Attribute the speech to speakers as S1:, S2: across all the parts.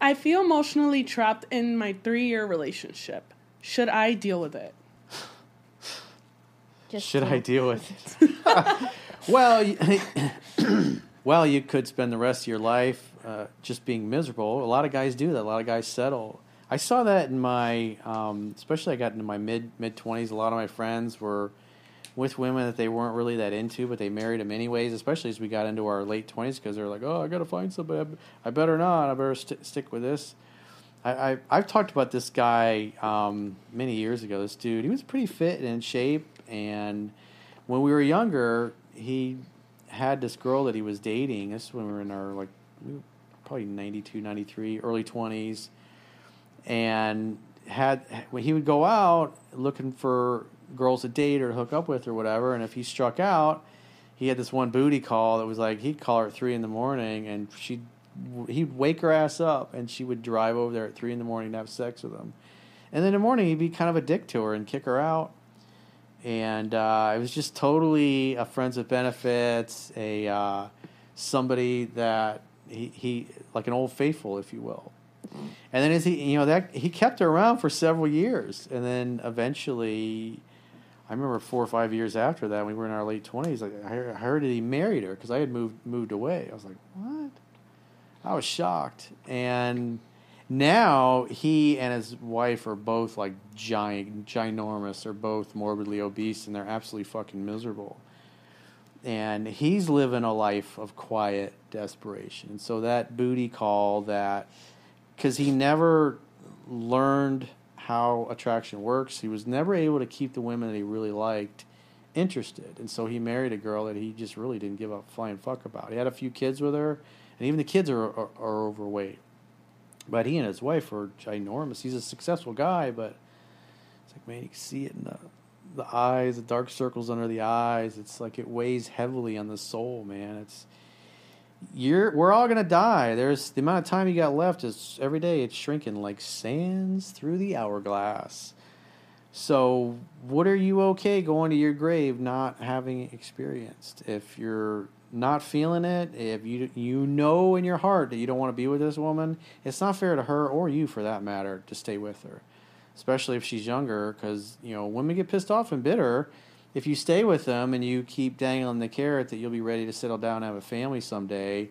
S1: I feel emotionally trapped in my three year relationship. Should I deal with it?
S2: Just
S3: Should I deal with it? well, you, well, you could spend the rest of your life uh, just being miserable. A lot of guys do that. A lot of guys settle. I saw that in my, um, especially I got into my mid mid twenties. A lot of my friends were with women that they weren't really that into, but they married them anyways. Especially as we got into our late twenties, because they're like, "Oh, I got to find somebody. I better not. I better st- stick with this." I, I I've talked about this guy um, many years ago. This dude, he was pretty fit and in shape, and when we were younger, he had this girl that he was dating. This is when we were in our like probably 92, 93, early twenties, and had when he would go out looking for girls to date or hook up with or whatever, and if he struck out, he had this one booty call that was like he'd call her at three in the morning, and she'd he'd wake her ass up, and she would drive over there at three in the morning to have sex with him, and then in the morning he'd be kind of a dick to her and kick her out, and uh, it was just totally a friends with benefits, a uh, somebody that he, he like an old faithful, if you will. And then as he, you know, that he kept her around for several years, and then eventually, I remember four or five years after that, we were in our late twenties. Like I heard, that he married her because I had moved moved away. I was like, what? I was shocked, and now he and his wife are both like giant, ginormous. They're both morbidly obese, and they're absolutely fucking miserable. And he's living a life of quiet desperation. And so that booty call that because he never learned how attraction works. He was never able to keep the women that he really liked interested, and so he married a girl that he just really didn't give a flying fuck about. He had a few kids with her, and even the kids are are, are overweight. But he and his wife are ginormous. He's a successful guy, but it's like man, you can see it in the the eyes, the dark circles under the eyes. It's like it weighs heavily on the soul, man. It's you're we're all gonna die. There's the amount of time you got left is every day it's shrinking like sands through the hourglass. So what are you okay going to your grave not having experienced? If you're not feeling it, if you you know in your heart that you don't want to be with this woman, it's not fair to her or you for that matter to stay with her, especially if she's younger. Because you know women get pissed off and bitter if you stay with them and you keep dangling the carrot that you'll be ready to settle down and have a family someday,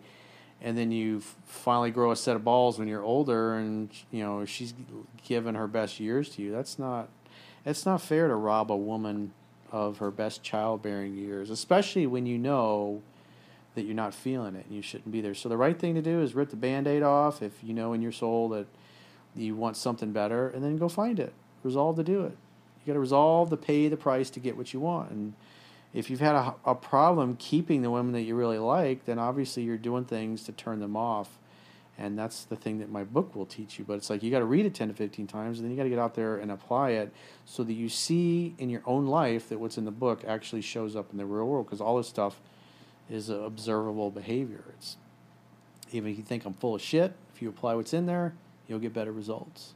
S3: and then you finally grow a set of balls when you're older, and you know she's given her best years to you. That's not it's not fair to rob a woman of her best childbearing years, especially when you know that you're not feeling it and you shouldn't be there. So the right thing to do is rip the band-aid off if you know in your soul that you want something better and then go find it. Resolve to do it. You got to resolve to pay the price to get what you want. And if you've had a, a problem keeping the women that you really like, then obviously you're doing things to turn them off. And that's the thing that my book will teach you. But it's like you got to read it 10 to 15 times, and then you got to get out there and apply it so that you see in your own life that what's in the book actually shows up in the real world. Because all this stuff is observable behavior. It's even if you think I'm full of shit, if you apply what's in there, you'll get better results.